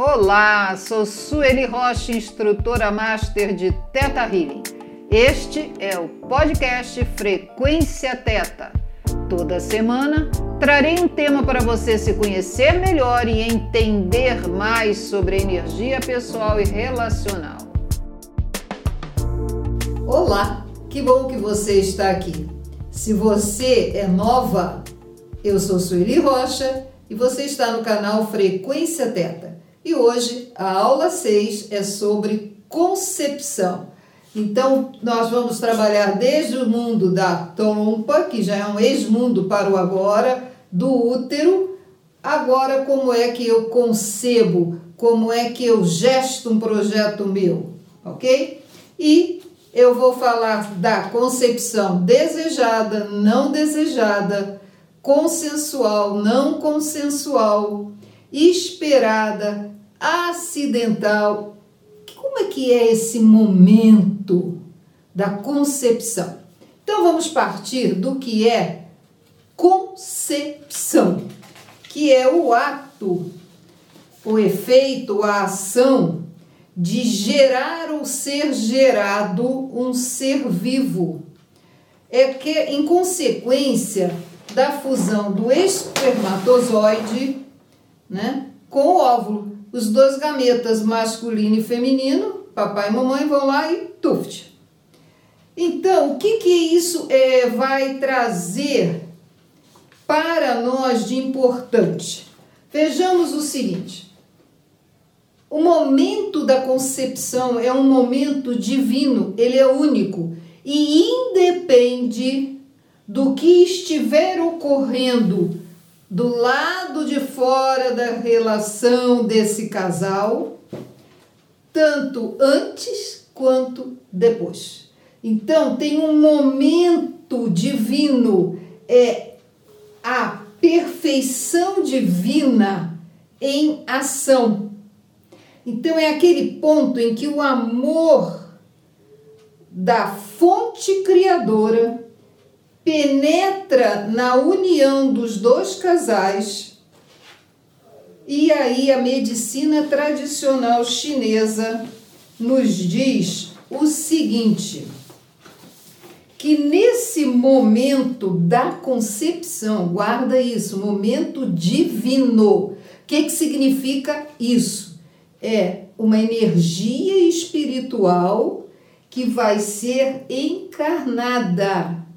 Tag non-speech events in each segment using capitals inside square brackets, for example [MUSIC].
Olá, sou Sueli Rocha, instrutora master de Teta Healing. Este é o podcast Frequência Teta. Toda semana trarei um tema para você se conhecer melhor e entender mais sobre energia pessoal e relacional. Olá, que bom que você está aqui. Se você é nova, eu sou Sueli Rocha e você está no canal Frequência Teta. E hoje a aula 6 é sobre concepção. Então, nós vamos trabalhar desde o mundo da trompa, que já é um ex-mundo para o agora, do útero, agora como é que eu concebo, como é que eu gesto um projeto meu, ok? E eu vou falar da concepção desejada, não desejada, consensual, não consensual, esperada, acidental. Como é que é esse momento da concepção? Então vamos partir do que é concepção, que é o ato, o efeito, a ação de gerar ou ser gerado um ser vivo. É que, em consequência da fusão do espermatozoide né, com o óvulo. Os dois gametas, masculino e feminino, papai e mamãe, vão lá e tuft. Então, o que, que isso é, vai trazer para nós de importante? Vejamos o seguinte: o momento da concepção é um momento divino, ele é único e independe do que estiver ocorrendo do lado de fora da relação desse casal, tanto antes quanto depois. Então, tem um momento divino, é a perfeição divina em ação. Então, é aquele ponto em que o amor da fonte criadora penetra na união dos dois casais. E aí a medicina tradicional chinesa nos diz o seguinte: que nesse momento da concepção, guarda isso, momento divino. O que, que significa isso? É uma energia espiritual que vai ser encarnada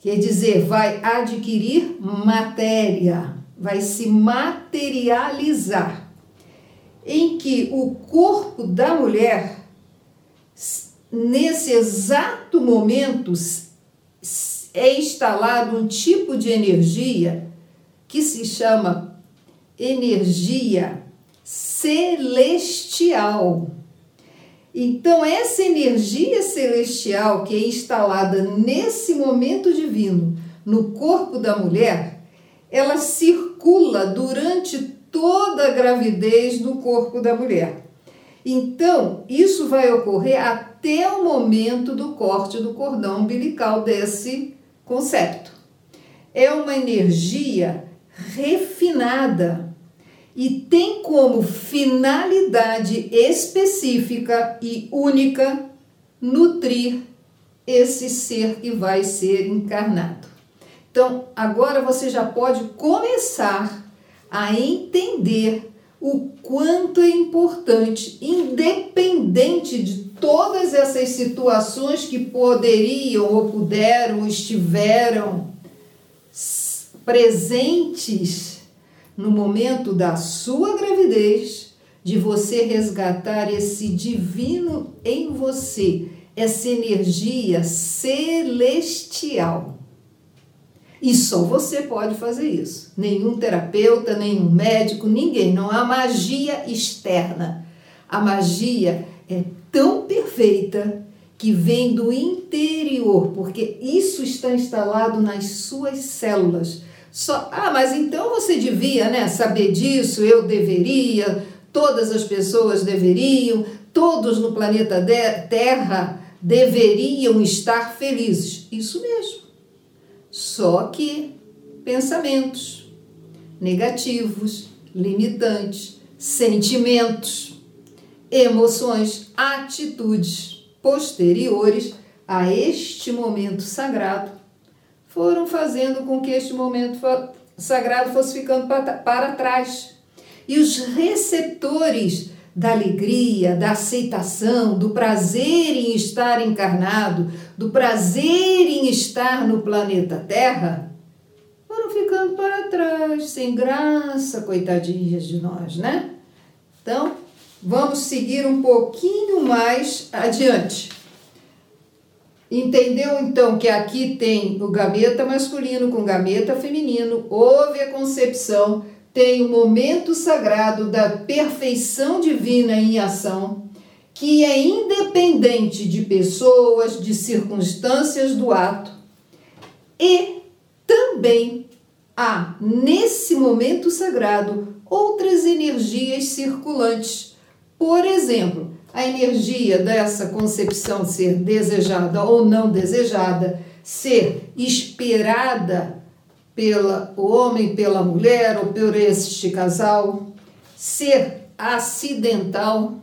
Quer dizer, vai adquirir matéria, vai se materializar, em que o corpo da mulher, nesse exato momento, é instalado um tipo de energia que se chama energia celestial. Então, essa energia celestial que é instalada nesse momento divino no corpo da mulher, ela circula durante toda a gravidez do corpo da mulher. Então, isso vai ocorrer até o momento do corte do cordão umbilical desse concepto. É uma energia refinada, e tem como finalidade específica e única nutrir esse ser que vai ser encarnado. Então, agora você já pode começar a entender o quanto é importante, independente de todas essas situações que poderiam ou puderam, estiveram presentes no momento da sua gravidez, de você resgatar esse divino em você, essa energia celestial. E só você pode fazer isso. Nenhum terapeuta, nenhum médico, ninguém. Não há magia externa. A magia é tão perfeita que vem do interior, porque isso está instalado nas suas células só, ah, mas então você devia, né, saber disso, eu deveria, todas as pessoas deveriam, todos no planeta Terra deveriam estar felizes. Isso mesmo. Só que pensamentos negativos, limitantes, sentimentos, emoções, atitudes posteriores a este momento sagrado foram fazendo com que este momento sagrado fosse ficando para trás. E os receptores da alegria, da aceitação, do prazer em estar encarnado, do prazer em estar no planeta Terra, foram ficando para trás, sem graça, coitadinhas de nós, né? Então, vamos seguir um pouquinho mais adiante. Entendeu então que aqui tem o gameta masculino com gameta feminino, houve a concepção tem o momento sagrado da perfeição divina em ação, que é independente de pessoas, de circunstâncias do ato, e também há, nesse momento sagrado, outras energias circulantes. Por exemplo, a energia dessa concepção ser desejada ou não desejada, ser esperada pela o homem pela mulher ou por este casal, ser acidental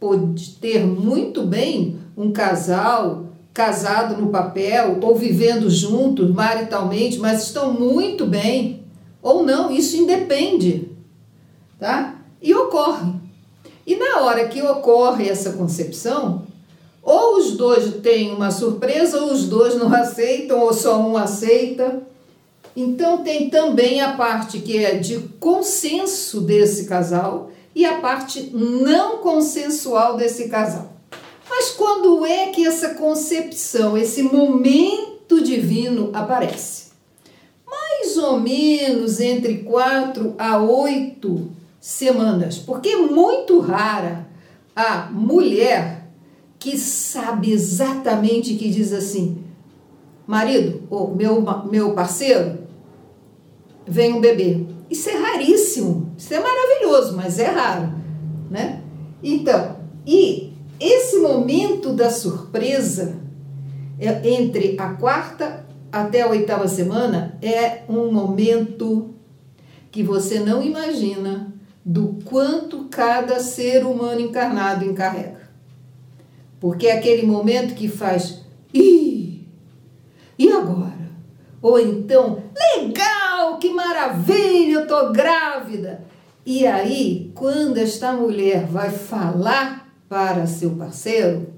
pode ter muito bem um casal casado no papel ou vivendo juntos maritalmente, mas estão muito bem ou não, isso independe, tá? E ocorre. E na hora que ocorre essa concepção, ou os dois têm uma surpresa, ou os dois não aceitam, ou só um aceita então tem também a parte que é de consenso desse casal e a parte não consensual desse casal. Mas quando é que essa concepção, esse momento divino aparece? Mais ou menos entre quatro a oito semanas, porque é muito rara a mulher que sabe exatamente que diz assim: marido, ou meu, meu parceiro, vem um bebê. Isso é raríssimo, isso é maravilhoso, mas é raro, né? Então, e esse momento da surpresa é, entre a quarta até a oitava semana é um momento que você não imagina do quanto cada ser humano encarnado encarrega. Porque é aquele momento que faz, Ih, e agora? Ou então, legal, que maravilha, eu tô grávida. E aí, quando esta mulher vai falar para seu parceiro,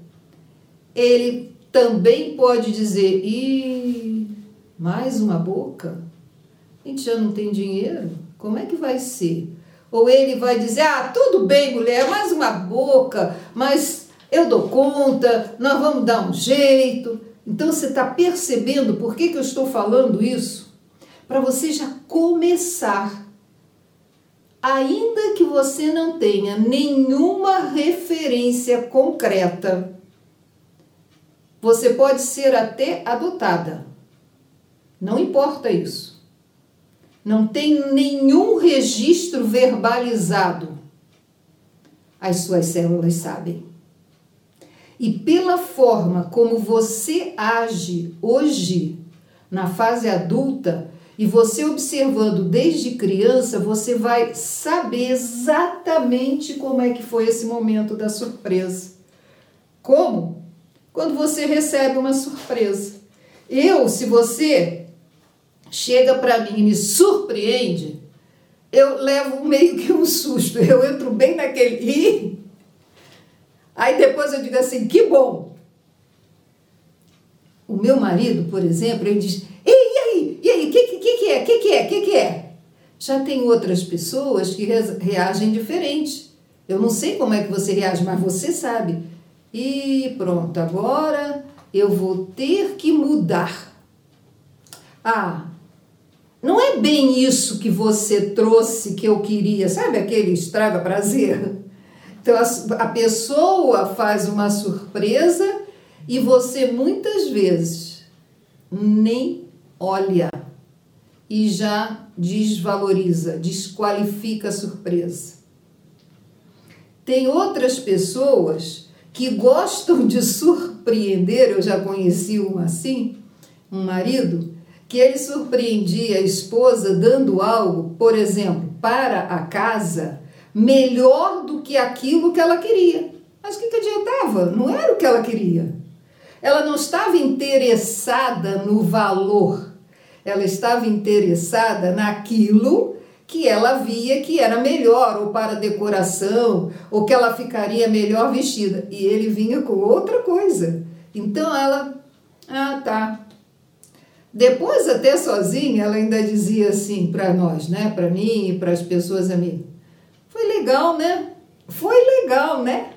ele também pode dizer: "E mais uma boca? A gente já não tem dinheiro? Como é que vai ser?" Ou ele vai dizer: "Ah, tudo bem, mulher, mais uma boca, mas eu dou conta, nós vamos dar um jeito." Então você está percebendo por que, que eu estou falando isso? Para você já começar. Ainda que você não tenha nenhuma referência concreta, você pode ser até adotada. Não importa isso. Não tem nenhum registro verbalizado. As suas células sabem e pela forma como você age hoje, na fase adulta, e você observando desde criança, você vai saber exatamente como é que foi esse momento da surpresa. Como? Quando você recebe uma surpresa. Eu, se você chega para mim e me surpreende, eu levo meio que um susto. Eu entro bem naquele. Aí depois eu digo assim, que bom. O meu marido, por exemplo, ele diz, e, e aí, e aí, o que, que, que é, o que, que é, o que, que é? Já tem outras pessoas que reagem diferente. Eu não sei como é que você reage, mas você sabe. E pronto, agora eu vou ter que mudar. Ah, não é bem isso que você trouxe que eu queria, sabe aquele estraga prazer? Então a, a pessoa faz uma surpresa e você muitas vezes nem olha e já desvaloriza, desqualifica a surpresa. Tem outras pessoas que gostam de surpreender, eu já conheci um assim, um marido, que ele surpreendia a esposa dando algo, por exemplo, para a casa melhor do que aquilo que ela queria. Mas o que, que adiantava? Não era o que ela queria. Ela não estava interessada no valor, ela estava interessada naquilo que ela via que era melhor, ou para decoração, ou que ela ficaria melhor vestida. E ele vinha com outra coisa. Então ela, ah, tá. Depois, até sozinha, ela ainda dizia assim para nós, né, para mim e para as pessoas amigas: foi legal, né? Foi legal, né?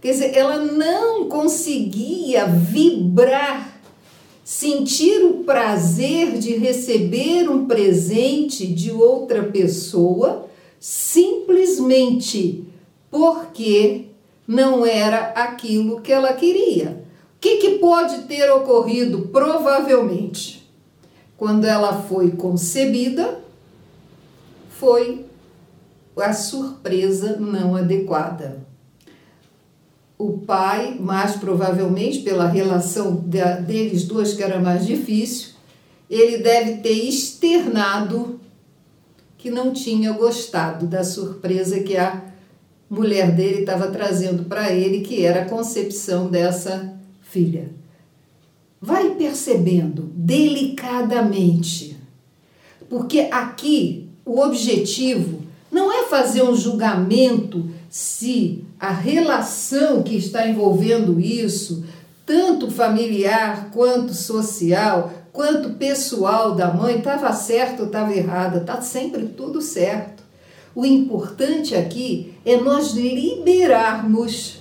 Quer dizer, ela não conseguia vibrar, sentir o prazer de receber um presente de outra pessoa simplesmente porque não era aquilo que ela queria. O que, que pode ter ocorrido? Provavelmente, quando ela foi concebida, foi a surpresa não adequada o pai, mais provavelmente pela relação deles duas que era mais difícil, ele deve ter externado que não tinha gostado da surpresa que a mulher dele estava trazendo para ele, que era a concepção dessa filha. Vai percebendo delicadamente, porque aqui o objetivo não é fazer um julgamento se a relação que está envolvendo isso, tanto familiar quanto social, quanto pessoal da mãe, estava certo ou estava errada, está sempre tudo certo. O importante aqui é nós liberarmos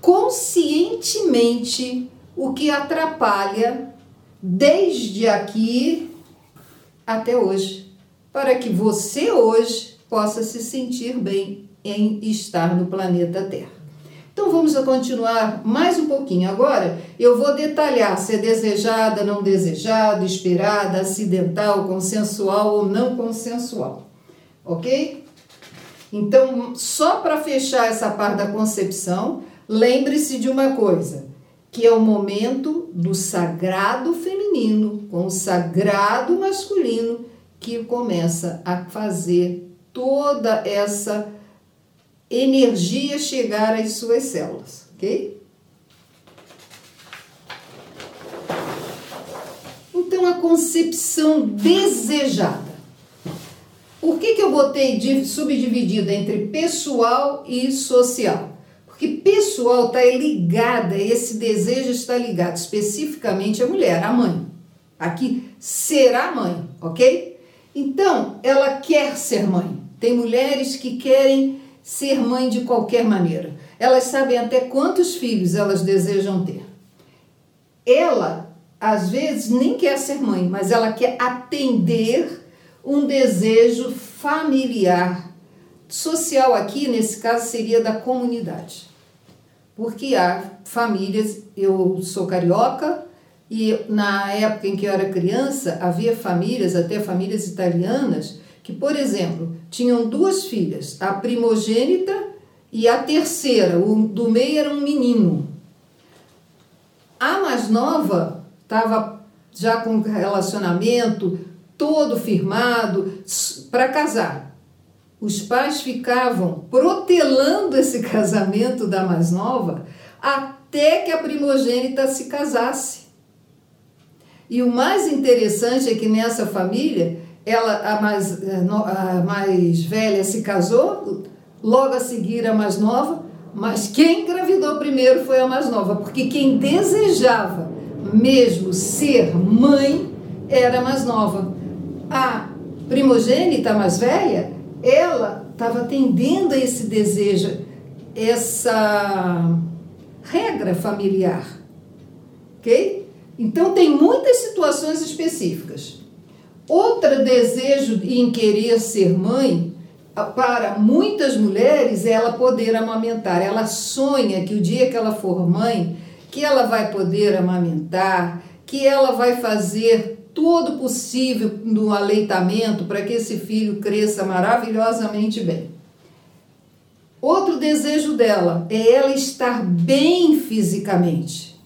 conscientemente o que atrapalha desde aqui até hoje, para que você hoje possa se sentir bem em estar no planeta Terra. Então vamos continuar mais um pouquinho. Agora eu vou detalhar se é desejada, não desejada, esperada, acidental, consensual ou não consensual. Ok? Então, só para fechar essa parte da concepção, lembre-se de uma coisa, que é o momento do sagrado feminino com o sagrado masculino que começa a fazer toda essa energia chegar às suas células, ok? Então, a concepção desejada. Por que, que eu botei subdividida entre pessoal e social? Porque pessoal está ligada, esse desejo está ligado especificamente à mulher, à mãe. Aqui será mãe, ok? Então, ela quer ser mãe. Tem mulheres que querem ser mãe de qualquer maneira. Elas sabem até quantos filhos elas desejam ter. Ela, às vezes, nem quer ser mãe, mas ela quer atender um desejo familiar. Social aqui, nesse caso, seria da comunidade. Porque há famílias, eu sou carioca, e na época em que eu era criança, havia famílias, até famílias italianas, que, por exemplo, tinham duas filhas, a primogênita e a terceira, o do meio era um menino. A mais nova estava já com relacionamento todo firmado para casar. Os pais ficavam protelando esse casamento da mais nova até que a primogênita se casasse. E o mais interessante é que nessa família ela, a mais, eh, a mais velha se casou, logo a seguir a mais nova, mas quem engravidou primeiro foi a mais nova, porque quem desejava mesmo ser mãe era a mais nova. A primogênita mais velha, ela estava atendendo a esse desejo, essa regra familiar. Ok? Então, tem muitas situações específicas. Outro desejo em querer ser mãe, para muitas mulheres, é ela poder amamentar. Ela sonha que o dia que ela for mãe, que ela vai poder amamentar, que ela vai fazer todo possível no aleitamento para que esse filho cresça maravilhosamente bem. Outro desejo dela é ela estar bem fisicamente.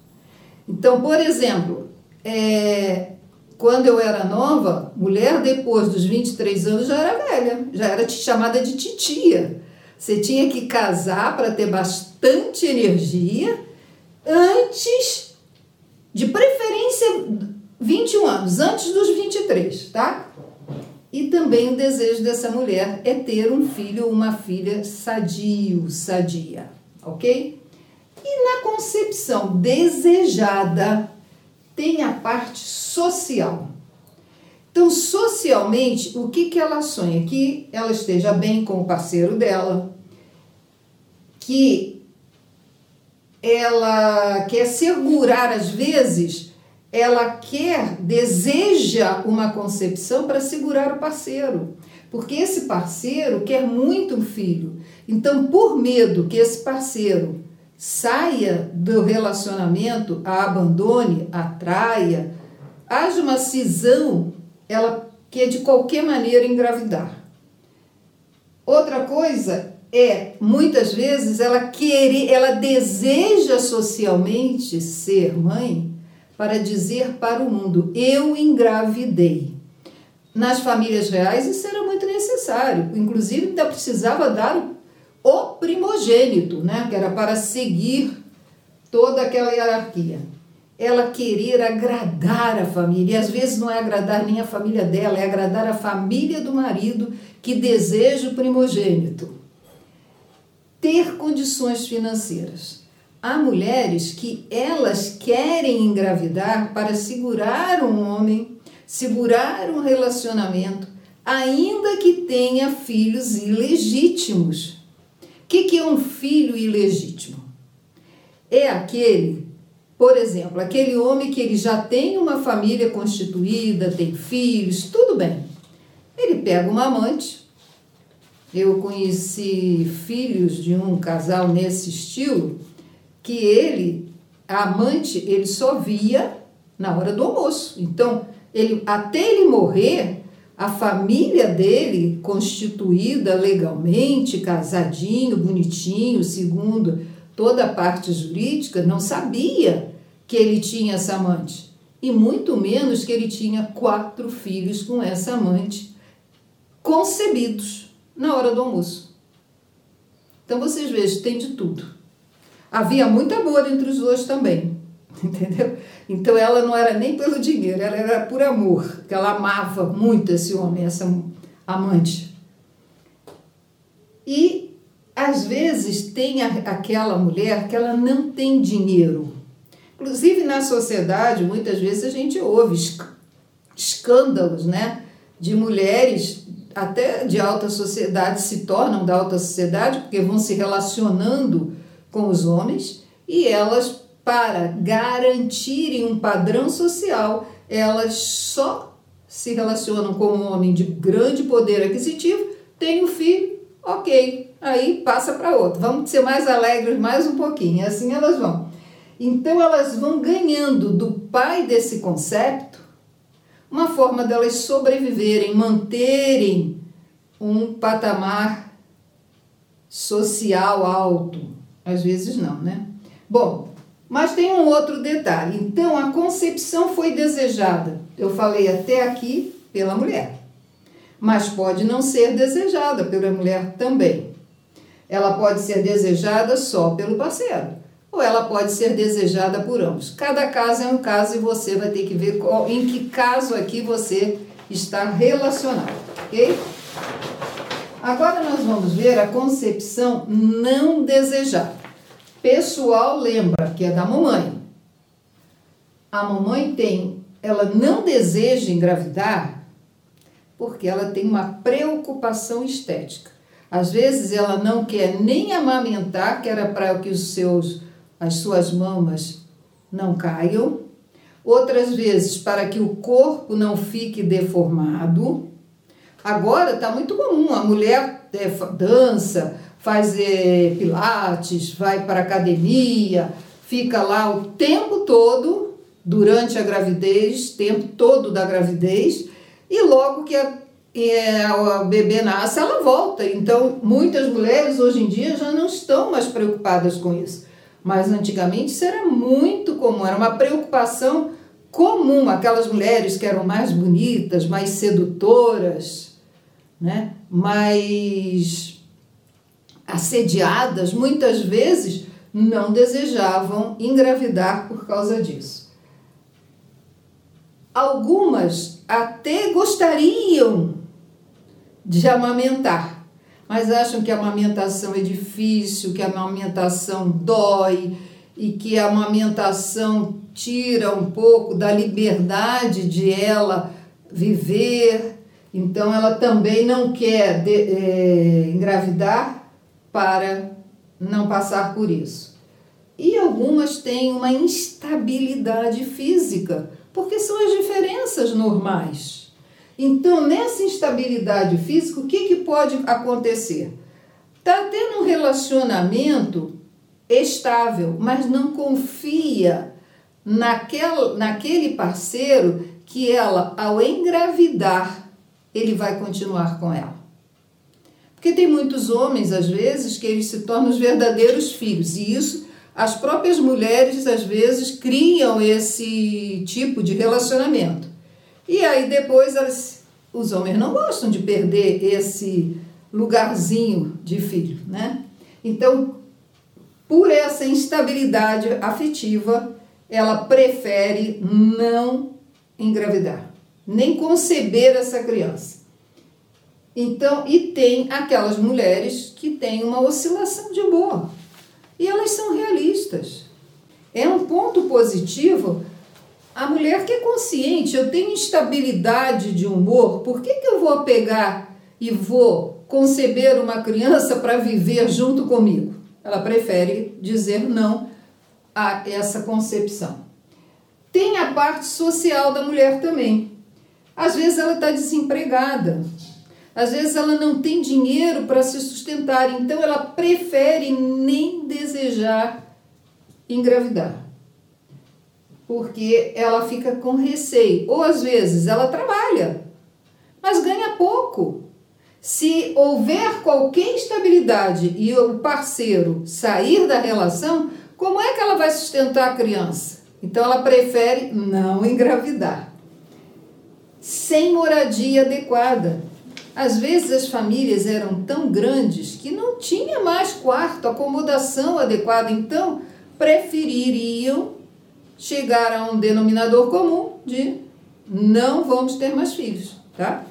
Então, por exemplo, é, quando eu era nova, mulher depois dos 23 anos já era velha, já era chamada de titia. Você tinha que casar para ter bastante energia antes, de preferência 21 anos, antes dos 23, tá? E também o desejo dessa mulher é ter um filho ou uma filha sadio, sadia, ok? E na concepção desejada tem a parte social. Então, socialmente, o que, que ela sonha? Que ela esteja bem com o parceiro dela, que ela quer segurar, às vezes, ela quer, deseja uma concepção para segurar o parceiro, porque esse parceiro quer muito um filho. Então, por medo que esse parceiro saia do relacionamento, a abandone, a traia, haja uma cisão, ela quer de qualquer maneira engravidar. Outra coisa é, muitas vezes, ela quer, ela deseja socialmente ser mãe, para dizer para o mundo: eu engravidei. Nas famílias reais isso era muito necessário, inclusive ainda precisava dar o primogênito, né, que era para seguir toda aquela hierarquia. Ela querer agradar a família, e às vezes não é agradar nem a família dela, é agradar a família do marido que deseja o primogênito. Ter condições financeiras há mulheres que elas querem engravidar para segurar um homem, segurar um relacionamento, ainda que tenha filhos ilegítimos. O que, que é um filho ilegítimo? É aquele, por exemplo, aquele homem que ele já tem uma família constituída, tem filhos, tudo bem. Ele pega uma amante. Eu conheci filhos de um casal nesse estilo que ele, a amante, ele só via na hora do almoço. Então, ele até ele morrer, a família dele, constituída legalmente, casadinho, bonitinho, segundo toda a parte jurídica, não sabia que ele tinha essa amante. E muito menos que ele tinha quatro filhos com essa amante, concebidos na hora do almoço. Então vocês vejam, tem de tudo. Havia muito amor entre os dois também, [LAUGHS] entendeu? Então ela não era nem pelo dinheiro, ela era por amor, que ela amava muito esse homem, essa amante. E às vezes tem aquela mulher que ela não tem dinheiro. Inclusive na sociedade, muitas vezes a gente ouve escândalos, né, de mulheres até de alta sociedade se tornam da alta sociedade porque vão se relacionando com os homens e elas, para garantirem um padrão social, elas só se relacionam com um homem de grande poder aquisitivo, tem um filho, ok, aí passa para outro. Vamos ser mais alegres mais um pouquinho, assim elas vão. Então elas vão ganhando do pai desse conceito uma forma delas sobreviverem, manterem um patamar social alto. Às vezes não, né? Bom, mas tem um outro detalhe. Então, a concepção foi desejada, eu falei até aqui, pela mulher. Mas pode não ser desejada pela mulher também. Ela pode ser desejada só pelo parceiro, ou ela pode ser desejada por ambos. Cada caso é um caso e você vai ter que ver qual, em que caso aqui você está relacionado, ok? Agora nós vamos ver a concepção não desejada. Pessoal lembra que é da mamãe. A mamãe tem, ela não deseja engravidar porque ela tem uma preocupação estética. Às vezes ela não quer nem amamentar, que era para que os seus as suas mamas não caiam. Outras vezes para que o corpo não fique deformado. Agora está muito comum, a mulher é, dança, faz é, pilates, vai para academia, fica lá o tempo todo durante a gravidez, tempo todo da gravidez, e logo que a, é, a bebê nasce, ela volta. Então, muitas mulheres hoje em dia já não estão mais preocupadas com isso. Mas antigamente isso era muito comum, era uma preocupação comum, aquelas mulheres que eram mais bonitas, mais sedutoras, né? mais assediadas, muitas vezes não desejavam engravidar por causa disso. Algumas até gostariam de amamentar, mas acham que a amamentação é difícil, que a amamentação dói e que a amamentação tira um pouco da liberdade de ela viver. Então, ela também não quer de, é, engravidar para não passar por isso. E algumas têm uma instabilidade física, porque são as diferenças normais. Então, nessa instabilidade física, o que, que pode acontecer? Está tendo um relacionamento estável, mas não confia naquel, naquele parceiro que ela, ao engravidar, ele vai continuar com ela. Porque tem muitos homens, às vezes, que eles se tornam os verdadeiros filhos, e isso as próprias mulheres, às vezes, criam esse tipo de relacionamento. E aí depois elas, os homens não gostam de perder esse lugarzinho de filho, né? Então, por essa instabilidade afetiva, ela prefere não engravidar, nem conceber essa criança. Então, e tem aquelas mulheres que têm uma oscilação de humor. E elas são realistas. É um ponto positivo a mulher que é consciente, eu tenho instabilidade de humor, por que, que eu vou pegar e vou conceber uma criança para viver junto comigo? Ela prefere dizer não a essa concepção. Tem a parte social da mulher também. Às vezes ela está desempregada, às vezes ela não tem dinheiro para se sustentar, então ela prefere nem desejar engravidar. Porque ela fica com receio. Ou às vezes ela trabalha, mas ganha pouco. Se houver qualquer instabilidade e o parceiro sair da relação, como é que ela vai sustentar a criança? Então ela prefere não [LAUGHS] engravidar. Sem moradia adequada. Às vezes as famílias eram tão grandes que não tinha mais quarto, acomodação adequada, então prefeririam chegar a um denominador comum de não vamos ter mais filhos, tá?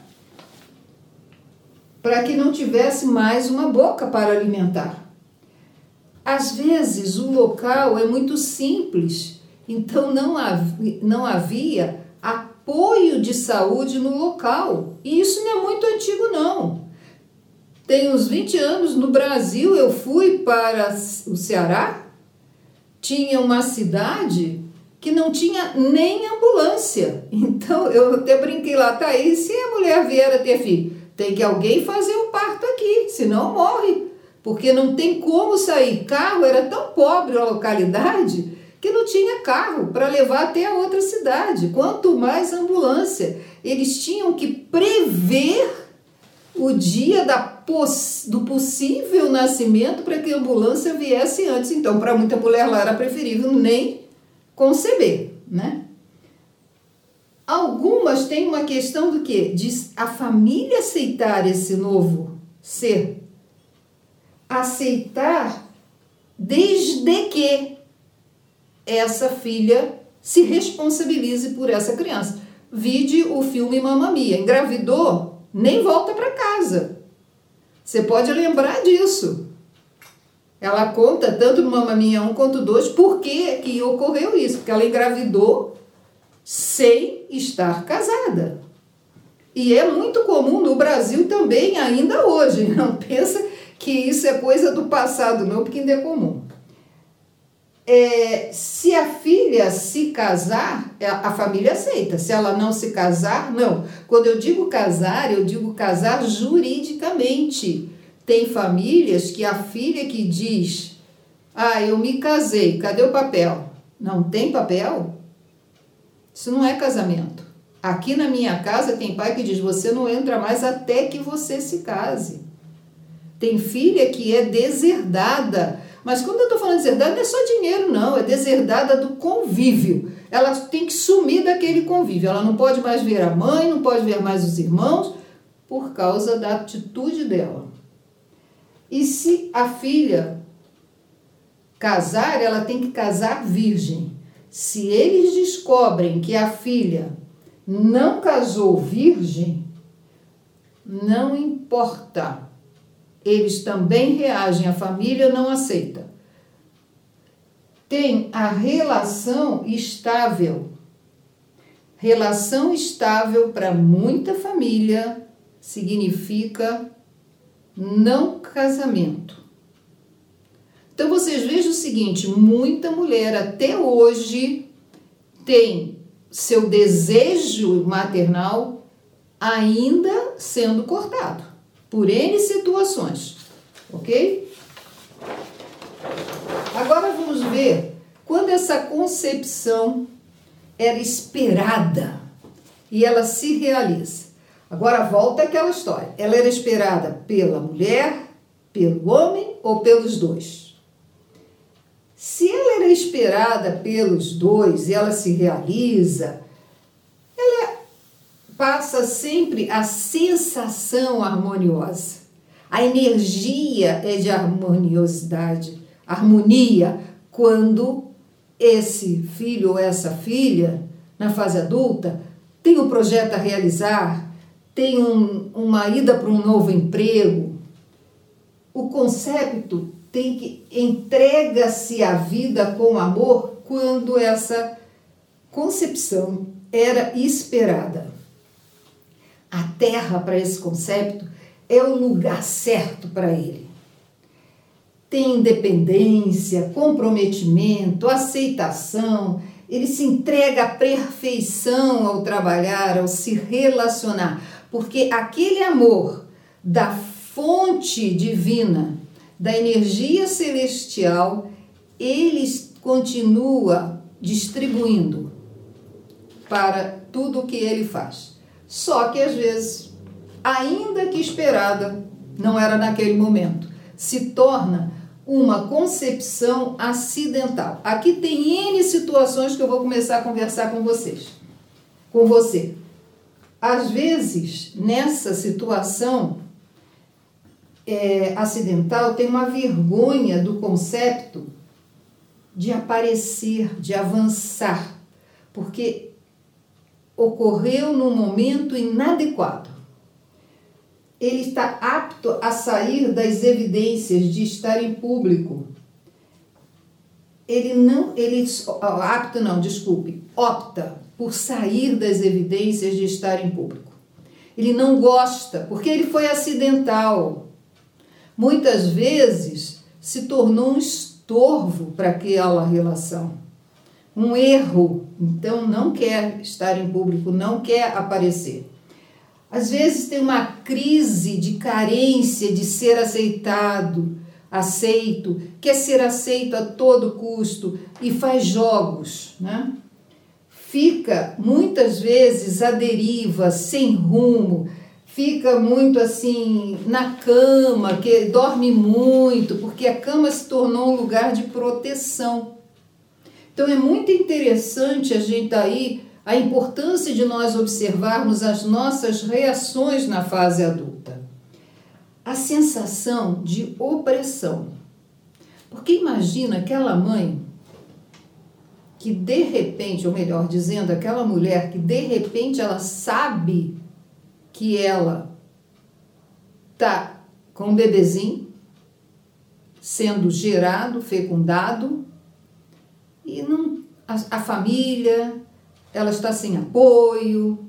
Para que não tivesse mais uma boca para alimentar. Às vezes o local é muito simples, então não não havia apoio de saúde no local. E isso não é muito antigo, não. Tem uns 20 anos no Brasil, eu fui para o Ceará, tinha uma cidade que não tinha nem ambulância. [LAUGHS] Então eu até brinquei lá, tá aí, se a mulher vier a ter filho, tem que alguém fazer o parto aqui, senão morre. Porque não tem como sair. Carro era tão pobre a localidade que não tinha carro para levar até a outra cidade, quanto mais ambulância. Eles tinham que prever o dia da do possível nascimento para que a ambulância viesse antes. Então, para muita mulher lá era preferível nem conceber, né? Algumas têm uma questão do que? De a família aceitar esse novo ser. Aceitar desde que essa filha se responsabilize por essa criança. Vide o filme Mamma Mia. Engravidou, nem volta para casa. Você pode lembrar disso. Ela conta tanto no Mamma Mia 1 quanto 2 por que, que ocorreu isso. Porque ela engravidou sem estar casada. E é muito comum no Brasil também, ainda hoje. [LAUGHS] Não pensa que isso é coisa do passado, não, porque ainda é comum é, se a filha se casar, é, a família aceita. Se ela não se casar, não. Quando eu digo casar, eu digo casar juridicamente. Tem famílias que a filha que diz: Ah, eu me casei, cadê o papel? Não tem papel? Isso não é casamento. Aqui na minha casa tem pai que diz: Você não entra mais até que você se case. Tem filha que é deserdada Mas quando eu estou falando deserdada, não é só dinheiro, não, é deserdada do convívio. Ela tem que sumir daquele convívio. Ela não pode mais ver a mãe, não pode ver mais os irmãos, por causa da atitude dela. E se a filha casar, ela tem que casar virgem. Se eles descobrem que a filha não casou virgem, não importa. Eles também reagem, a família não aceita. Tem a relação estável. Relação estável para muita família significa não casamento. Então vocês vejam o seguinte: muita mulher até hoje tem seu desejo maternal ainda sendo cortado por N situações, ok? Agora vamos ver quando essa concepção era esperada e ela se realiza. Agora volta aquela história. Ela era esperada pela mulher, pelo homem ou pelos dois? Se ela era esperada pelos dois e ela se realiza, passa sempre a sensação harmoniosa. A energia é de harmoniosidade, harmonia, quando esse filho ou essa filha, na fase adulta, tem um projeto a realizar, tem um, uma ida para um novo emprego. O conceito tem que entrega-se à vida com amor quando essa concepção era esperada. A terra, para esse conceito, é o lugar certo para ele. Tem independência, comprometimento, aceitação, ele se entrega à perfeição ao trabalhar, ao se relacionar, porque aquele amor da fonte divina, da energia celestial, ele continua distribuindo para tudo o que ele faz. Só que às vezes, ainda que esperada, não era naquele momento, se torna uma concepção acidental. Aqui tem N situações que eu vou começar a conversar com vocês. Com você. Às vezes, nessa situação é, acidental, tem uma vergonha do conceito de aparecer, de avançar, porque ocorreu num momento inadequado. Ele está apto a sair das evidências de estar em público. Ele não, ele apto não, desculpe, opta por sair das evidências de estar em público. Ele não gosta, porque ele foi acidental. Muitas vezes se tornou um estorvo para aquela relação um erro, então não quer estar em público, não quer aparecer. Às vezes tem uma crise de carência de ser aceitado, aceito, quer ser aceito a todo custo e faz jogos, né? Fica muitas vezes à deriva, sem rumo, fica muito assim na cama, que dorme muito, porque a cama se tornou um lugar de proteção. Então é muito interessante a gente aí a importância de nós observarmos as nossas reações na fase adulta. A sensação de opressão. Porque imagina aquela mãe que de repente, ou melhor dizendo, aquela mulher que de repente ela sabe que ela tá com um bebezinho sendo gerado, fecundado, e não, a, a família, ela está sem apoio,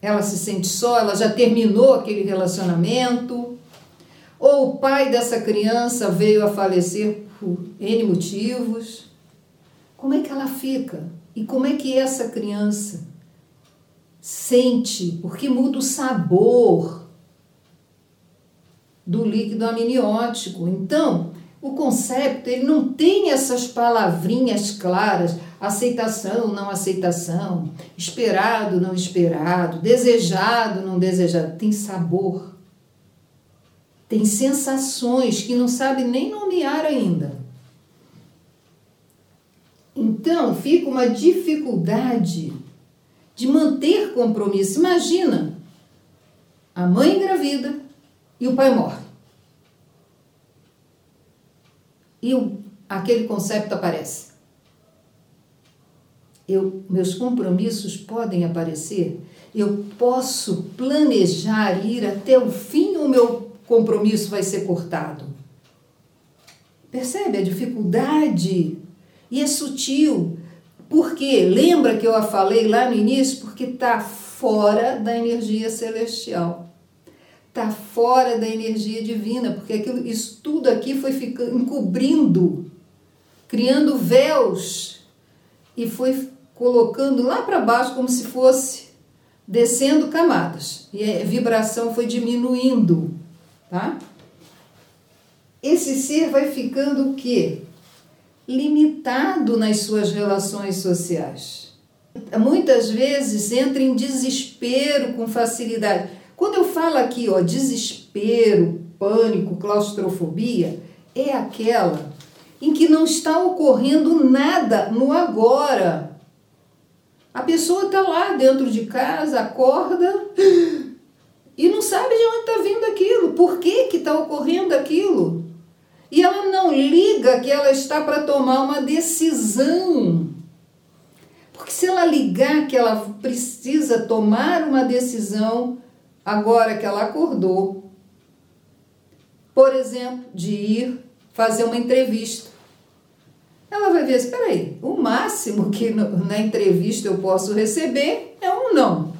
ela se sente só, ela já terminou aquele relacionamento, ou o pai dessa criança veio a falecer por N motivos. Como é que ela fica? E como é que essa criança sente? Porque muda o sabor do líquido amniótico. Então, o conceito ele não tem essas palavrinhas claras, aceitação, não aceitação, esperado, não esperado, desejado, não desejado. Tem sabor. Tem sensações que não sabe nem nomear ainda. Então fica uma dificuldade de manter compromisso. Imagina a mãe engravida e o pai morre. E aquele conceito aparece. Eu, meus compromissos podem aparecer, eu posso planejar ir até o fim ou meu compromisso vai ser cortado. Percebe a dificuldade? E é sutil. Porque, lembra que eu a falei lá no início? Porque está fora da energia celestial. Está fora da energia divina, porque aquilo, isso tudo aqui foi ficando, encobrindo, criando véus e foi colocando lá para baixo como se fosse descendo camadas. E a vibração foi diminuindo, tá? Esse ser vai ficando o quê? Limitado nas suas relações sociais. Muitas vezes entra em desespero com facilidade. Quando eu falo aqui, ó, desespero, pânico, claustrofobia, é aquela em que não está ocorrendo nada no agora. A pessoa está lá dentro de casa, acorda e não sabe de onde está vindo aquilo, por que está ocorrendo aquilo. E ela não liga que ela está para tomar uma decisão. Porque se ela ligar que ela precisa tomar uma decisão, agora que ela acordou, por exemplo, de ir fazer uma entrevista ela vai ver, espera aí, o máximo que na entrevista eu posso receber é um não.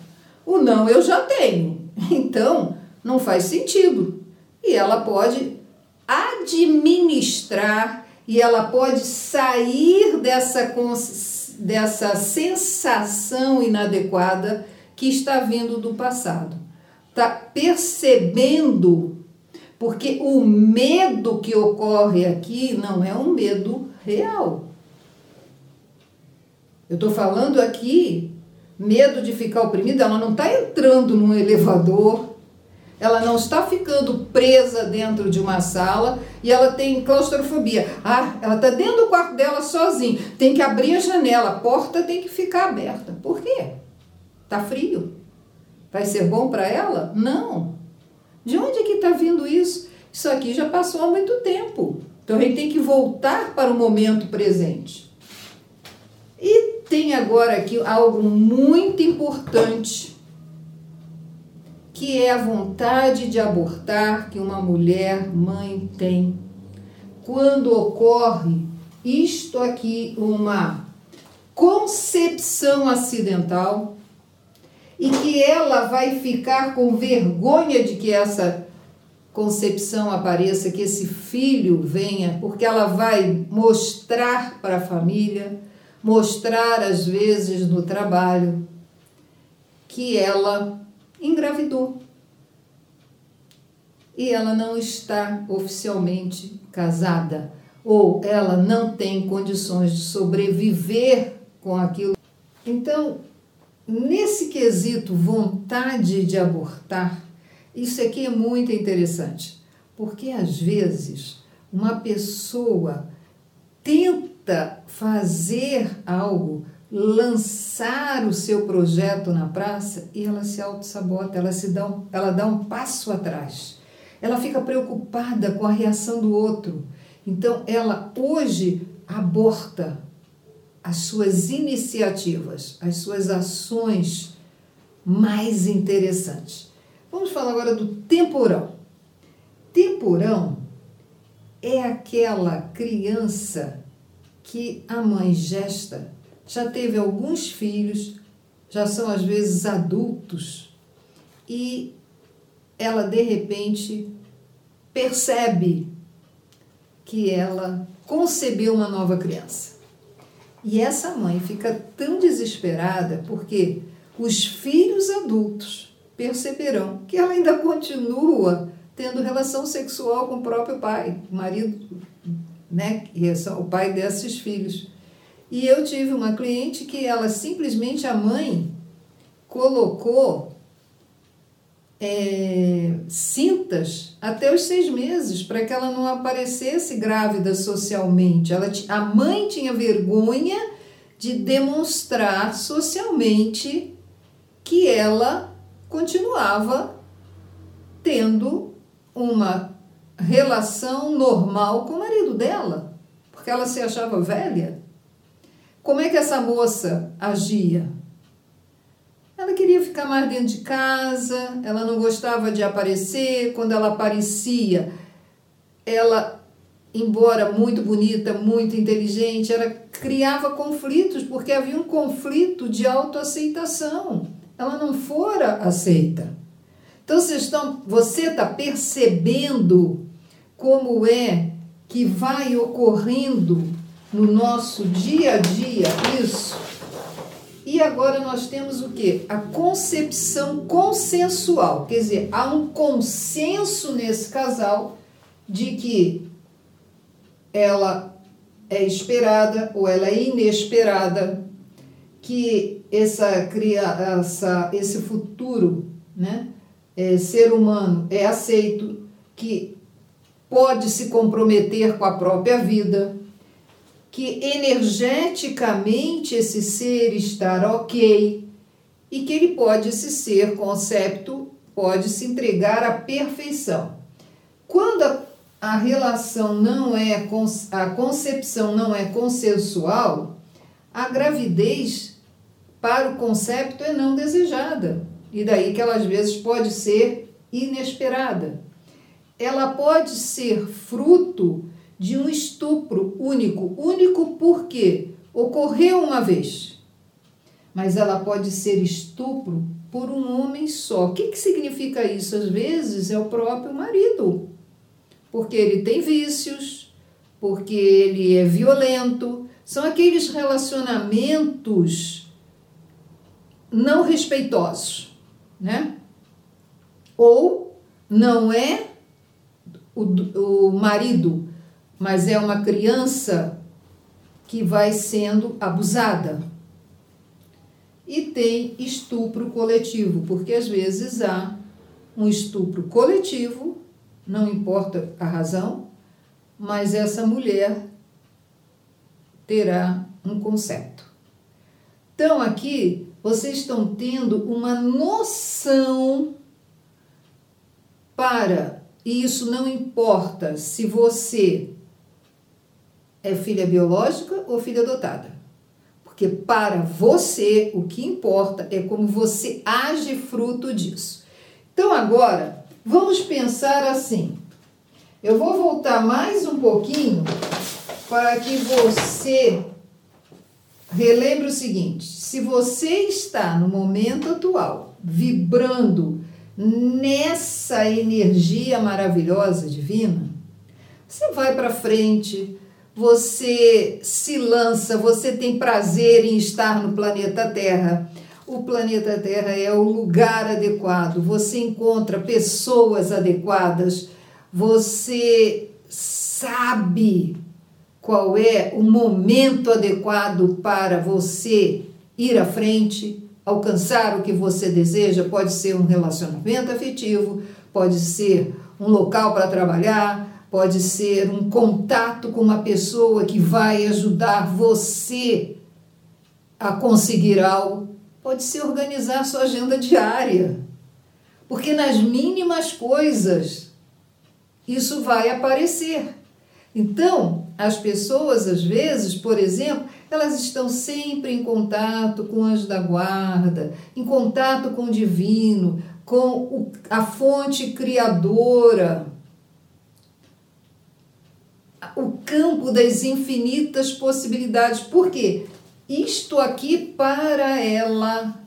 O não eu já tenho, [LAUGHS] então não faz sentido. E ela pode administrar e ela pode sair dessa, dessa sensação inadequada que está vindo do passado. Está percebendo, porque o medo que ocorre aqui não é um medo real. Eu estou falando aqui, medo de ficar oprimida, ela não está entrando num elevador, ela não está ficando presa dentro de uma sala e ela tem claustrofobia. Ah, ela está dentro do quarto dela sozinha, tem que abrir a janela, a porta tem que ficar aberta. Por quê? Tá frio? Vai ser bom para ela? Não. De onde é que está vindo isso? Isso aqui já passou há muito tempo. Então a gente tem que voltar para o momento presente. E tem agora aqui algo muito importante, que é a vontade de abortar que uma mulher mãe tem. Quando ocorre isto aqui, uma concepção acidental, e que ela vai ficar com vergonha de que essa concepção apareça, que esse filho venha, porque ela vai mostrar para a família, mostrar às vezes no trabalho, que ela engravidou. E ela não está oficialmente casada, ou ela não tem condições de sobreviver com aquilo. Então, nesse quesito vontade de abortar, isso aqui é muito interessante, porque às vezes uma pessoa tenta fazer algo, lançar o seu projeto na praça e ela se auto-sabota, ela, se dá um, ela dá um passo atrás. Ela fica preocupada com a reação do outro. Então, ela hoje aborta as suas iniciativas, as suas ações mais interessantes. Vamos falar agora do temporão. Temporão é aquela criança que a mãe gesta, já teve alguns filhos, já são às vezes adultos e ela de repente percebe que ela concebeu uma nova criança. E essa mãe fica tão desesperada porque os filhos adultos perceberão que ela ainda continua tendo relação sexual com o próprio pai, o marido, né, que é o pai desses filhos. E eu tive uma cliente que ela simplesmente a mãe colocou é, cintas até os seis meses para que ela não aparecesse grávida socialmente. Ela, a mãe tinha vergonha de demonstrar socialmente que ela continuava tendo uma relação normal com o marido dela, porque ela se achava velha. Como é que essa moça agia? Ela queria ficar mais dentro de casa, ela não gostava de aparecer. Quando ela aparecia, ela, embora muito bonita, muito inteligente, ela criava conflitos, porque havia um conflito de autoaceitação. Ela não fora aceita. Então, vocês estão, você está percebendo como é que vai ocorrendo no nosso dia a dia isso? E agora nós temos o que? A concepção consensual, quer dizer, há um consenso nesse casal de que ela é esperada ou ela é inesperada, que essa, essa esse futuro, né, é, ser humano é aceito, que pode se comprometer com a própria vida, que energeticamente esse ser está ok e que ele pode esse ser concepto pode se entregar à perfeição. Quando a, a relação não é a concepção não é consensual, a gravidez para o concepto é não desejada. E daí que ela às vezes pode ser inesperada. Ela pode ser fruto de um estupro único. Único porque ocorreu uma vez, mas ela pode ser estupro por um homem só. O que, que significa isso? Às vezes é o próprio marido, porque ele tem vícios, porque ele é violento. São aqueles relacionamentos não respeitosos, né? Ou não é o, o marido mas é uma criança que vai sendo abusada. E tem estupro coletivo, porque às vezes há um estupro coletivo, não importa a razão, mas essa mulher terá um conceito. Então aqui vocês estão tendo uma noção para, e isso não importa se você é filha biológica ou filha adotada. Porque para você o que importa é como você age fruto disso. Então agora, vamos pensar assim. Eu vou voltar mais um pouquinho para que você relembre o seguinte: se você está no momento atual vibrando nessa energia maravilhosa divina, você vai para frente, você se lança, você tem prazer em estar no planeta Terra. O planeta Terra é o lugar adequado, você encontra pessoas adequadas, você sabe qual é o momento adequado para você ir à frente, alcançar o que você deseja. Pode ser um relacionamento afetivo, pode ser um local para trabalhar, pode ser um contato com uma pessoa que vai ajudar você a conseguir algo, pode ser organizar sua agenda diária. Porque nas mínimas coisas isso vai aparecer. Então, as pessoas, às vezes, por exemplo, elas estão sempre em contato com o anjo da guarda, em contato com o divino, com a fonte criadora o campo das infinitas possibilidades. Por quê? Isto aqui para ela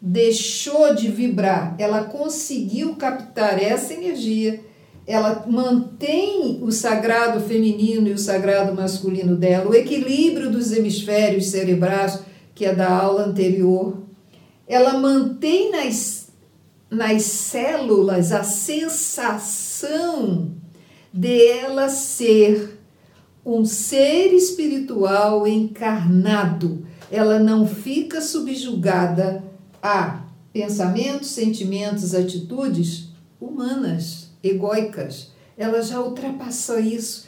deixou de vibrar, ela conseguiu captar essa energia, ela mantém o sagrado feminino e o sagrado masculino dela, o equilíbrio dos hemisférios cerebrais, que é da aula anterior. Ela mantém nas, nas células a sensação dela ser um ser espiritual encarnado. Ela não fica subjugada a pensamentos, sentimentos, atitudes humanas, egóicas. Ela já ultrapassou isso.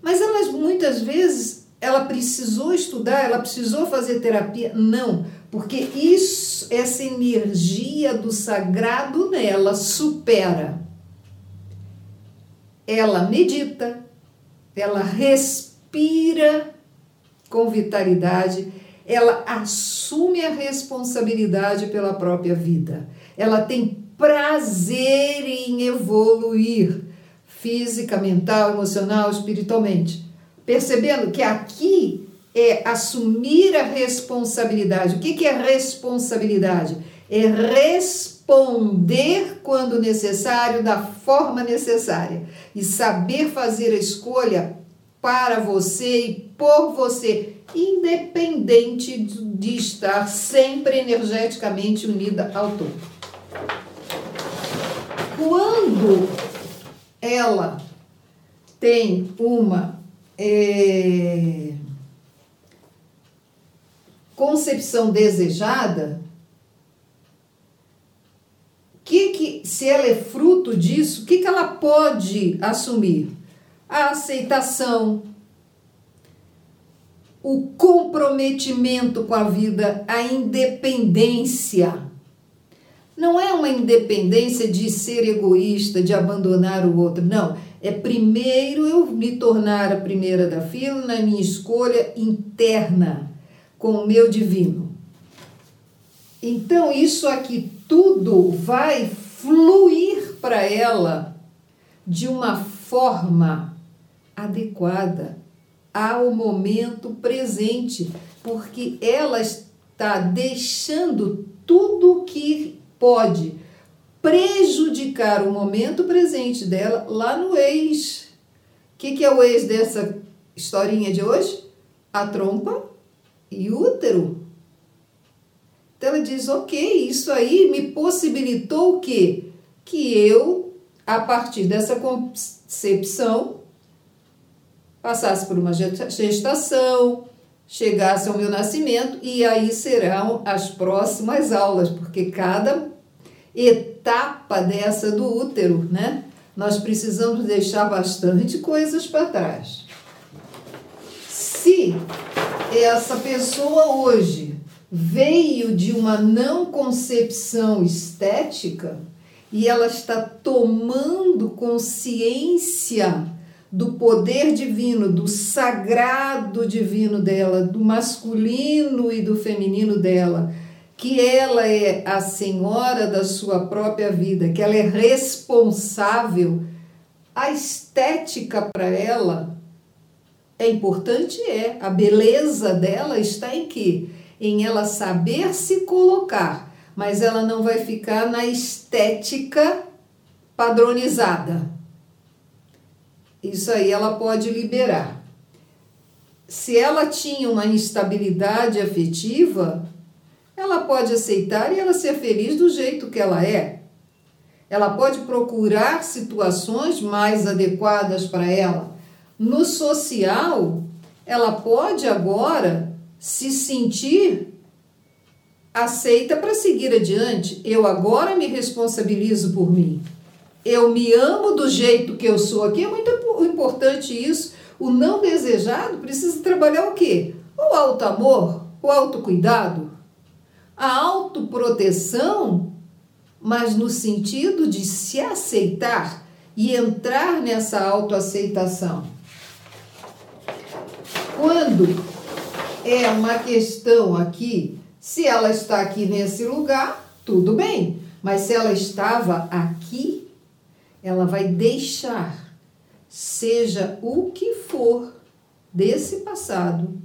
Mas elas muitas vezes ela precisou estudar, ela precisou fazer terapia? Não, porque isso, essa energia do sagrado nela supera. Ela medita, ela respira com vitalidade, ela assume a responsabilidade pela própria vida. Ela tem prazer em evoluir física, mental, emocional, espiritualmente. Percebendo que aqui é assumir a responsabilidade. O que, é responsabilidade? É responder quando necessário, da forma necessária. E saber fazer a escolha para você e por você, independente de estar sempre energeticamente unida ao todo. Quando ela tem uma é, concepção desejada, que, que se ela é fruto disso, o que, que ela pode assumir? A aceitação, o comprometimento com a vida, a independência. Não é uma independência de ser egoísta, de abandonar o outro, não. É primeiro eu me tornar a primeira da fila na minha escolha interna com o meu divino. Então, isso aqui tudo vai fluir para ela de uma forma adequada ao momento presente, porque ela está deixando tudo que pode prejudicar o momento presente dela lá no ex. O que, que é o ex dessa historinha de hoje? A trompa e útero. Então ela diz: ok, isso aí me possibilitou o quê? Que eu, a partir dessa concepção, passasse por uma gestação, chegasse ao meu nascimento, e aí serão as próximas aulas, porque cada etapa dessa do útero, né? Nós precisamos deixar bastante coisas para trás. Se essa pessoa hoje veio de uma não concepção estética e ela está tomando consciência do poder divino, do sagrado divino dela, do masculino e do feminino dela, que ela é a senhora da sua própria vida, que ela é responsável, a estética para ela é importante? É. A beleza dela está em quê? Em ela saber se colocar, mas ela não vai ficar na estética padronizada. Isso aí ela pode liberar. Se ela tinha uma instabilidade afetiva, ela pode aceitar e ela ser feliz do jeito que ela é. Ela pode procurar situações mais adequadas para ela. No social, ela pode agora se sentir aceita para seguir adiante. Eu agora me responsabilizo por mim. Eu me amo do jeito que eu sou aqui. É muito importante isso. O não desejado precisa trabalhar o quê? O alto amor, o autocuidado, a autoproteção, mas no sentido de se aceitar e entrar nessa autoaceitação. Quando é uma questão aqui, se ela está aqui nesse lugar, tudo bem, mas se ela estava aqui, ela vai deixar, seja o que for desse passado,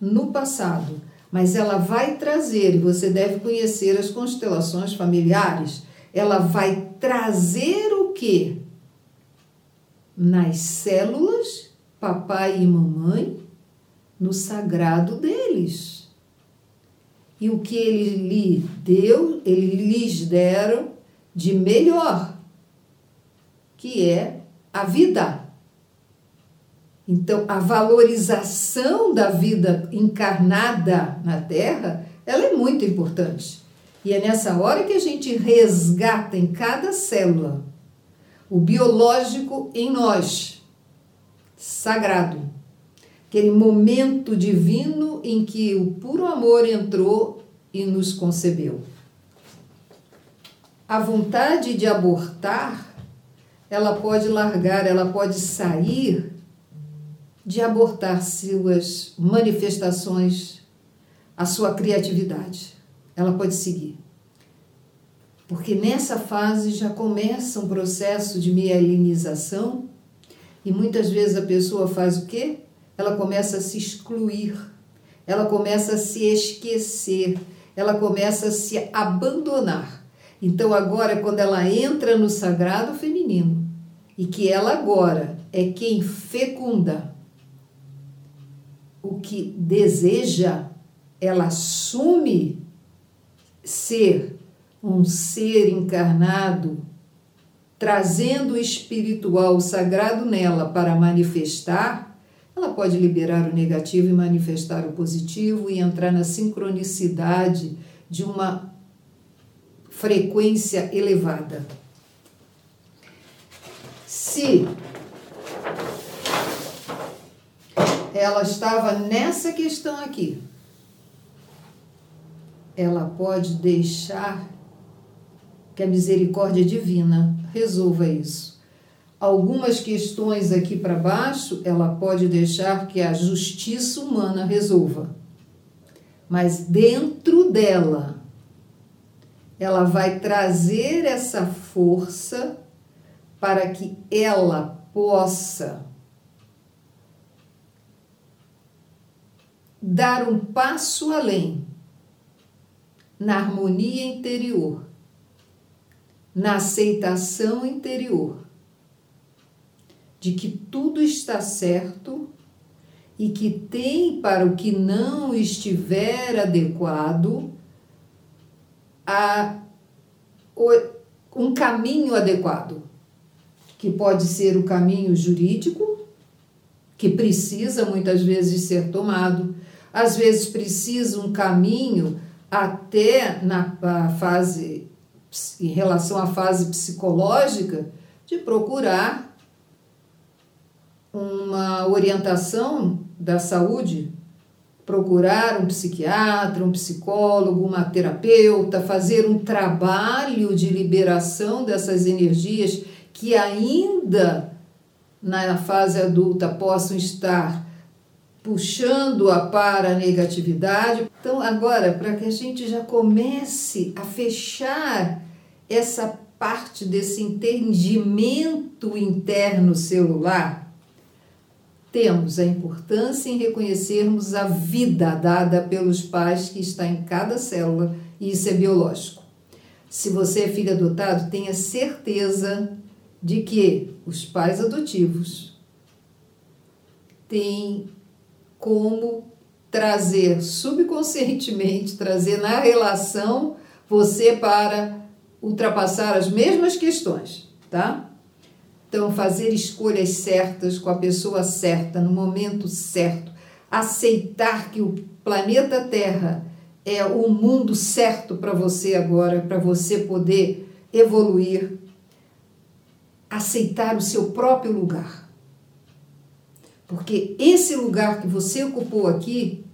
no passado, mas ela vai trazer, e você deve conhecer as constelações familiares, ela vai trazer o que? Nas células, papai e mamãe, no sagrado deles. E o que ele lhe deu, ele lhes deram de melhor, que é a vida. Então, a valorização da vida encarnada na Terra, ela é muito importante. E é nessa hora que a gente resgata em cada célula o biológico em nós, sagrado. Aquele momento divino em que o puro amor entrou e nos concebeu. A vontade de abortar, ela pode largar, ela pode sair de abortar suas manifestações, a sua criatividade. Ela pode seguir. Porque nessa fase já começa um processo de mielinização e muitas vezes a pessoa faz o quê? Ela começa a se excluir, ela começa a se esquecer, ela começa a se abandonar. Então agora quando ela entra no sagrado feminino e que ela agora é quem fecunda o que deseja, ela assume ser um ser encarnado, trazendo o espiritual, o sagrado nela para manifestar, ela pode liberar o negativo e manifestar o positivo e entrar na sincronicidade de uma frequência elevada. Se ela estava nessa questão aqui, ela pode deixar que a misericórdia divina resolva isso. Algumas questões aqui para baixo, ela pode deixar que a justiça humana resolva. Mas dentro dela, ela vai trazer essa força para que ela possa dar um passo além na harmonia interior na aceitação interior de que tudo está certo e que tem para o que não estiver adequado a, um caminho adequado, que pode ser o caminho jurídico, que precisa muitas vezes ser tomado, às vezes precisa um caminho até na fase em relação à fase psicológica, de procurar uma orientação da saúde, procurar um psiquiatra, um psicólogo, uma terapeuta, fazer um trabalho de liberação dessas energias que ainda na fase adulta possam estar puxando-a para a negatividade. Então, agora, para que a gente já comece a fechar essa parte desse entendimento interno celular, temos a importância em reconhecermos a vida dada pelos pais que está em cada célula, e isso é biológico. Se você é filho adotado, tenha certeza de que os pais adotivos têm como trazer subconscientemente, trazer na relação você para ultrapassar as mesmas questões, tá? Então, fazer escolhas certas com a pessoa certa, no momento certo, aceitar que o planeta Terra é o mundo certo para você agora, para você poder evoluir, aceitar o seu próprio lugar. Porque esse lugar que você ocupou aqui,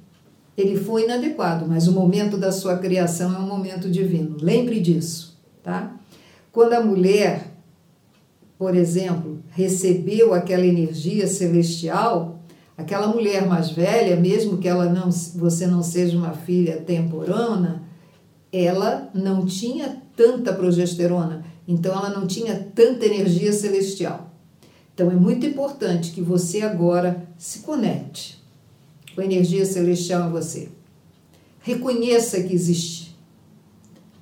ele foi inadequado, mas o momento da sua criação é um momento divino. Lembre disso, tá? Quando a mulher, por exemplo, recebeu aquela energia celestial, aquela mulher mais velha, mesmo que ela não, você não seja uma filha temporana, ela não tinha tanta progesterona, então ela não tinha tanta energia celestial. Então é muito importante que você agora se conecte com a energia celestial em você. Reconheça que existe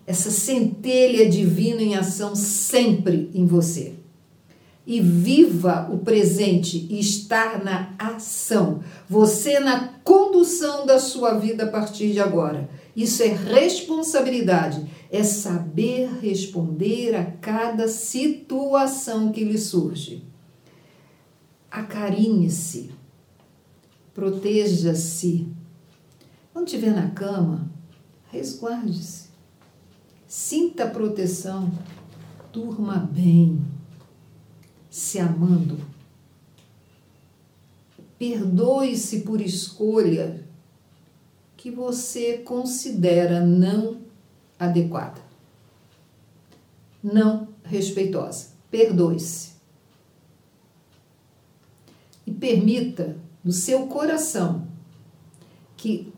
essa centelha divina em ação sempre em você. E viva o presente e estar na ação. Você na condução da sua vida a partir de agora. Isso é responsabilidade, é saber responder a cada situação que lhe surge acarinhe-se, proteja-se. Quando estiver na cama, resguarde-se. Sinta proteção, durma bem, se amando. Perdoe-se por escolha que você considera não adequada, não respeitosa. Perdoe-se. E permita no seu coração que,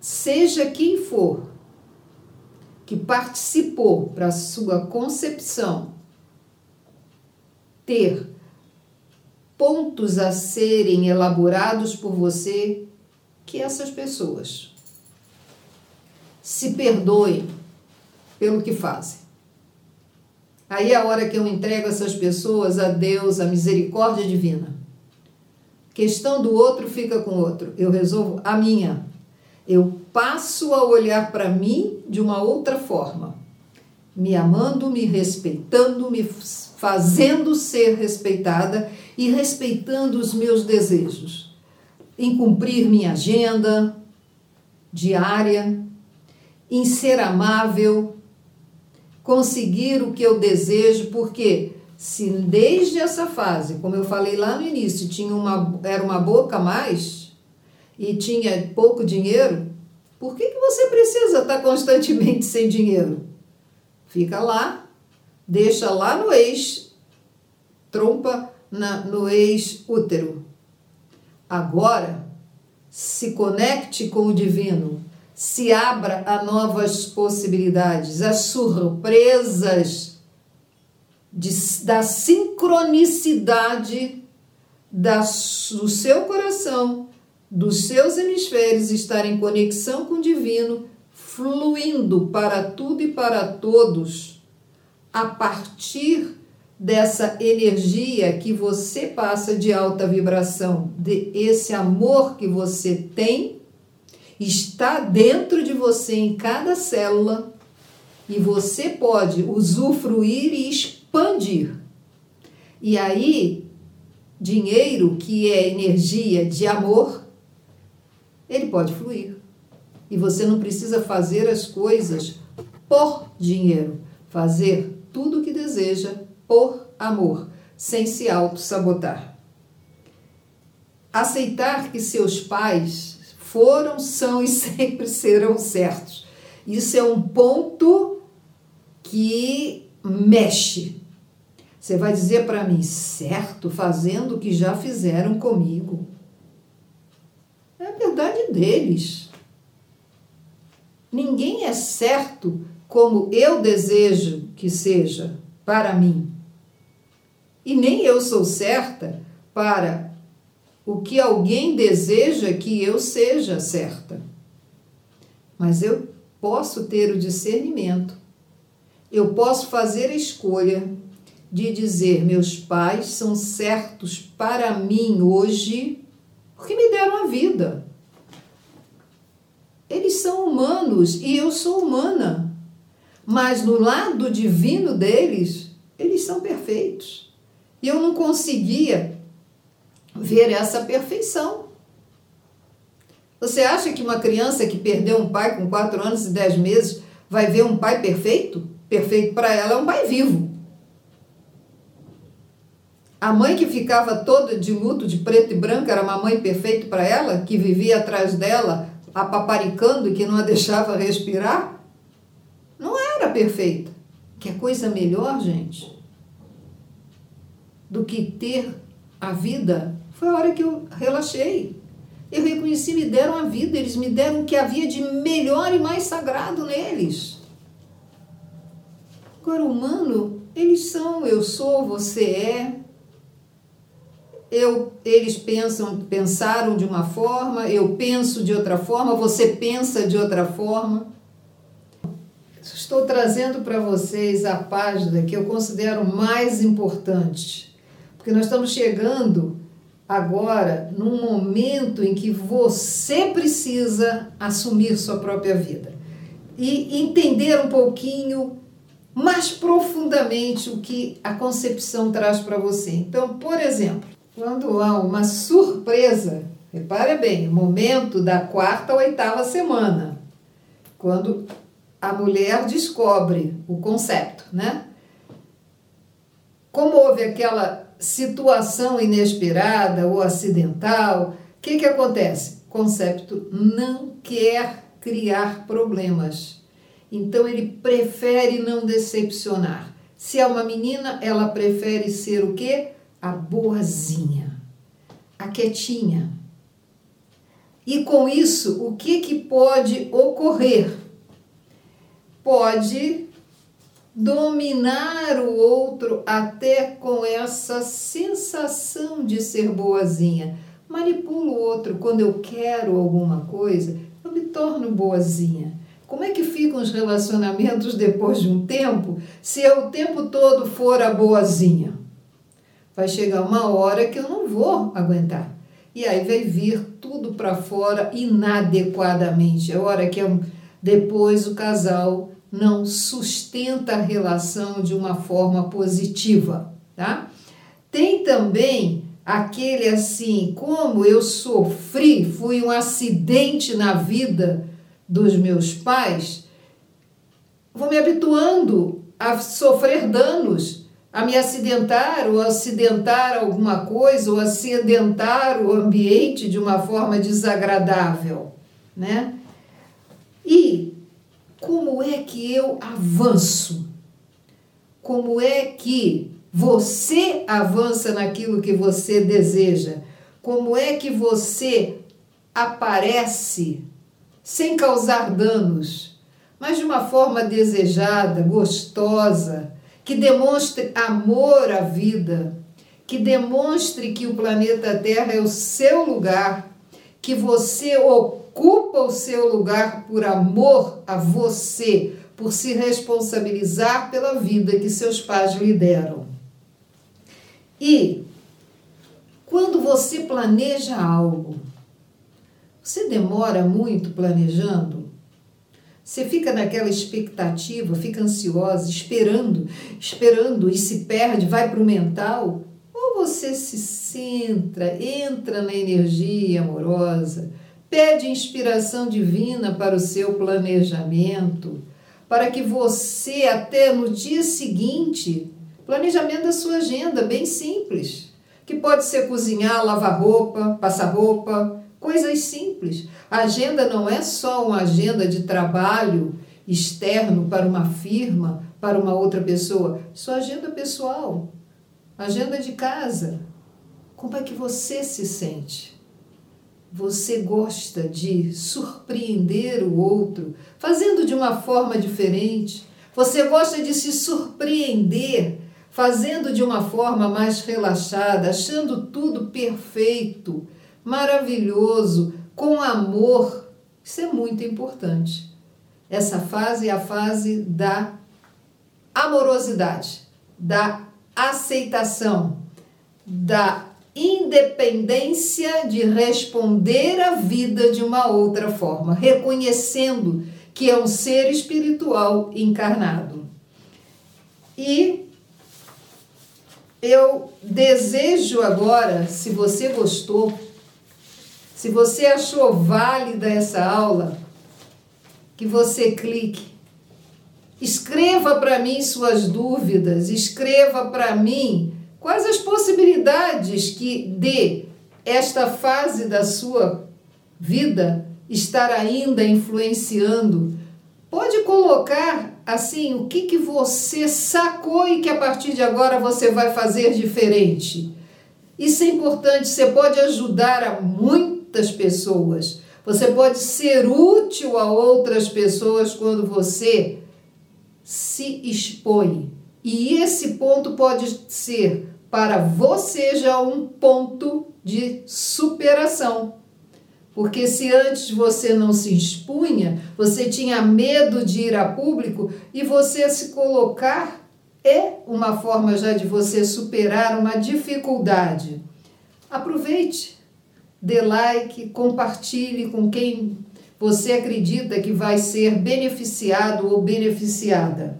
seja quem for, que participou para sua concepção ter pontos a serem elaborados por você, que essas pessoas se perdoem pelo que fazem. Aí é a hora que eu entrego essas pessoas a Deus, a misericórdia divina. Questão do outro fica com o outro. Eu resolvo a minha. Eu passo a olhar para mim de uma outra forma, me amando, me respeitando, me fazendo ser respeitada e respeitando os meus desejos, em cumprir minha agenda diária, em ser amável, conseguir o que eu desejo, porque se desde essa fase, como eu falei lá no início, tinha uma, era uma boca a mais e tinha pouco dinheiro, por que, que você precisa estar constantemente [LAUGHS] sem dinheiro? Fica lá, deixa lá no ex, trompa na, no ex-útero. Agora, se conecte com o divino, se abra a novas possibilidades, as surpresas de, da sincronicidade da, do seu coração, dos seus hemisférios estar em conexão com o divino, fluindo para tudo e para todos, a partir dessa energia que você passa de alta vibração, de esse amor que você tem, está dentro de você em cada célula e você pode usufruir e expandir. E aí, dinheiro, que é energia de amor, ele pode fluir. E você não precisa fazer as coisas por dinheiro, fazer tudo o que deseja por amor, sem se auto-sabotar. Aceitar que seus pais foram, são e [LAUGHS] sempre serão certos. Isso é um ponto que mexe você vai dizer para mim, certo, fazendo o que já fizeram comigo. É a verdade deles. Ninguém é certo como eu desejo que seja para mim. E nem eu sou certa para o que alguém deseja que eu seja certa. Mas eu posso ter o discernimento. Eu posso fazer a escolha de dizer meus pais são certos para mim hoje porque me deram a vida. Eles são humanos e eu sou humana. Mas no lado divino deles, eles são perfeitos. E eu não conseguia ver essa perfeição. Você acha que uma criança que perdeu um pai com 4 anos e 10 meses vai ver um pai perfeito? Perfeito para ela é um pai vivo. A mãe que ficava toda de luto, de preto e branco, era uma mãe perfeita para ela, que vivia atrás dela, apaparicando e que não a deixava respirar? Era perfeita. Que é coisa melhor, gente, do que ter a vida, foi a hora que eu relaxei. Eu reconheci, me deram a vida, eles me deram o que havia de melhor e mais sagrado neles. Agora, humano, eles são, eu sou, você é, eu, eles pensam, pensaram de uma forma, eu penso de outra forma, você pensa de outra forma. Estou trazendo para vocês a página que eu considero mais importante, porque nós estamos chegando agora num momento em que você precisa assumir sua própria vida e entender um pouquinho mais profundamente o que a concepção traz para você. Então, por exemplo, quando há uma surpresa, repare bem, momento da quarta ou oitava semana, quando a mulher descobre o conceito, né? Como houve aquela situação inesperada ou acidental, o que, que acontece? O concepto não quer criar problemas. Então ele prefere não decepcionar. Se é uma menina, ela prefere ser o quê? A boazinha, a quietinha. E com isso, o que, que pode ocorrer? Pode dominar o outro até com essa sensação de ser boazinha. Manipulo o outro quando eu quero alguma coisa, eu me torno boazinha. Como é que ficam os relacionamentos depois de um tempo se eu o tempo todo for a boazinha? Vai chegar uma hora que eu não vou aguentar. E aí vai vir tudo para fora inadequadamente. É hora que depois o casal não sustenta a relação de uma forma positiva, tá? Tem também aquele assim, como eu sofri, fui um acidente na vida dos meus pais, vou me habituando a sofrer danos, a me acidentar ou acidentar alguma coisa ou acidentar o ambiente de uma forma desagradável, né? E como é que eu avanço? Como é que você avança naquilo que você deseja? Como é que você aparece sem causar danos, mas de uma forma desejada, gostosa, que demonstre amor à vida, que demonstre que o planeta Terra é o seu lugar, que você ocupa ocupa o seu lugar por amor a você, por se responsabilizar pela vida que seus pais lhe deram. E quando você planeja algo, você demora muito planejando? Você fica naquela expectativa, fica ansiosa, esperando, esperando e se perde, vai para o mental? Ou você se centra, entra na energia amorosa, Pede inspiração divina para o seu planejamento, para que você, até no dia seguinte, planejamento da sua agenda, bem simples, que pode ser cozinhar, lavar roupa, passar roupa, coisas simples. A agenda não é só uma agenda de trabalho externo para uma firma, para uma outra pessoa, sua agenda pessoal, agenda de casa. Como é que você se sente? Você gosta de surpreender o outro, fazendo de uma forma diferente. Você gosta de se surpreender, fazendo de uma forma mais relaxada, achando tudo perfeito, maravilhoso, com amor. Isso é muito importante. Essa fase é a fase da amorosidade, da aceitação, da independência de responder à vida de uma outra forma, reconhecendo que é um ser espiritual encarnado. E eu desejo agora, se você gostou, se você achou válida essa aula, que você clique. Escreva para mim suas dúvidas, escreva para mim Quais as possibilidades que de esta fase da sua vida estar ainda influenciando? Pode colocar assim o que, que você sacou e que a partir de agora você vai fazer diferente. Isso é importante, você pode ajudar a muitas pessoas. Você pode ser útil a outras pessoas quando você se expõe. E esse ponto pode ser para você já um ponto de superação. Porque se antes você não se expunha, você tinha medo de ir a público e você se colocar é uma forma já de você superar uma dificuldade. Aproveite, dê like, compartilhe com quem você acredita que vai ser beneficiado ou beneficiada.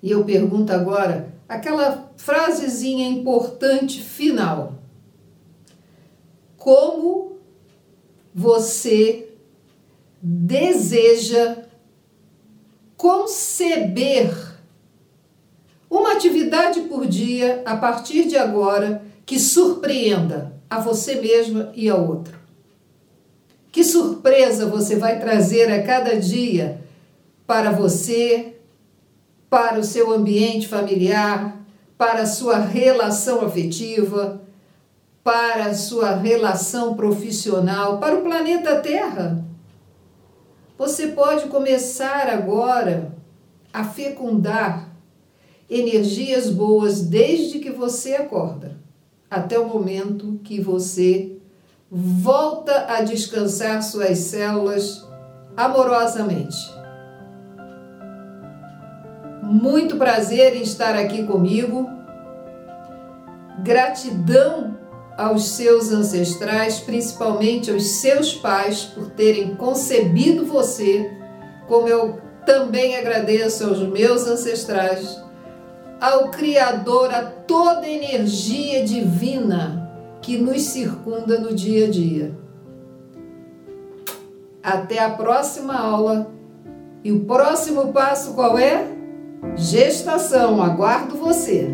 E eu pergunto agora, aquela frasezinha importante final. Como você deseja conceber uma atividade por dia a partir de agora que surpreenda a você mesma e ao outro. Que surpresa você vai trazer a cada dia para você, para o seu ambiente familiar, para a sua relação afetiva, para a sua relação profissional, para o planeta Terra. Você pode começar agora a fecundar energias boas desde que você acorda até o momento que você volta a descansar suas células amorosamente. Muito prazer em estar aqui comigo. Gratidão aos seus ancestrais, principalmente aos seus pais, por terem concebido você, como eu também agradeço aos meus ancestrais, ao Criador, a toda energia divina que nos circunda no dia a dia. Até a próxima aula. E o próximo passo qual é? Gestação. Aguardo você.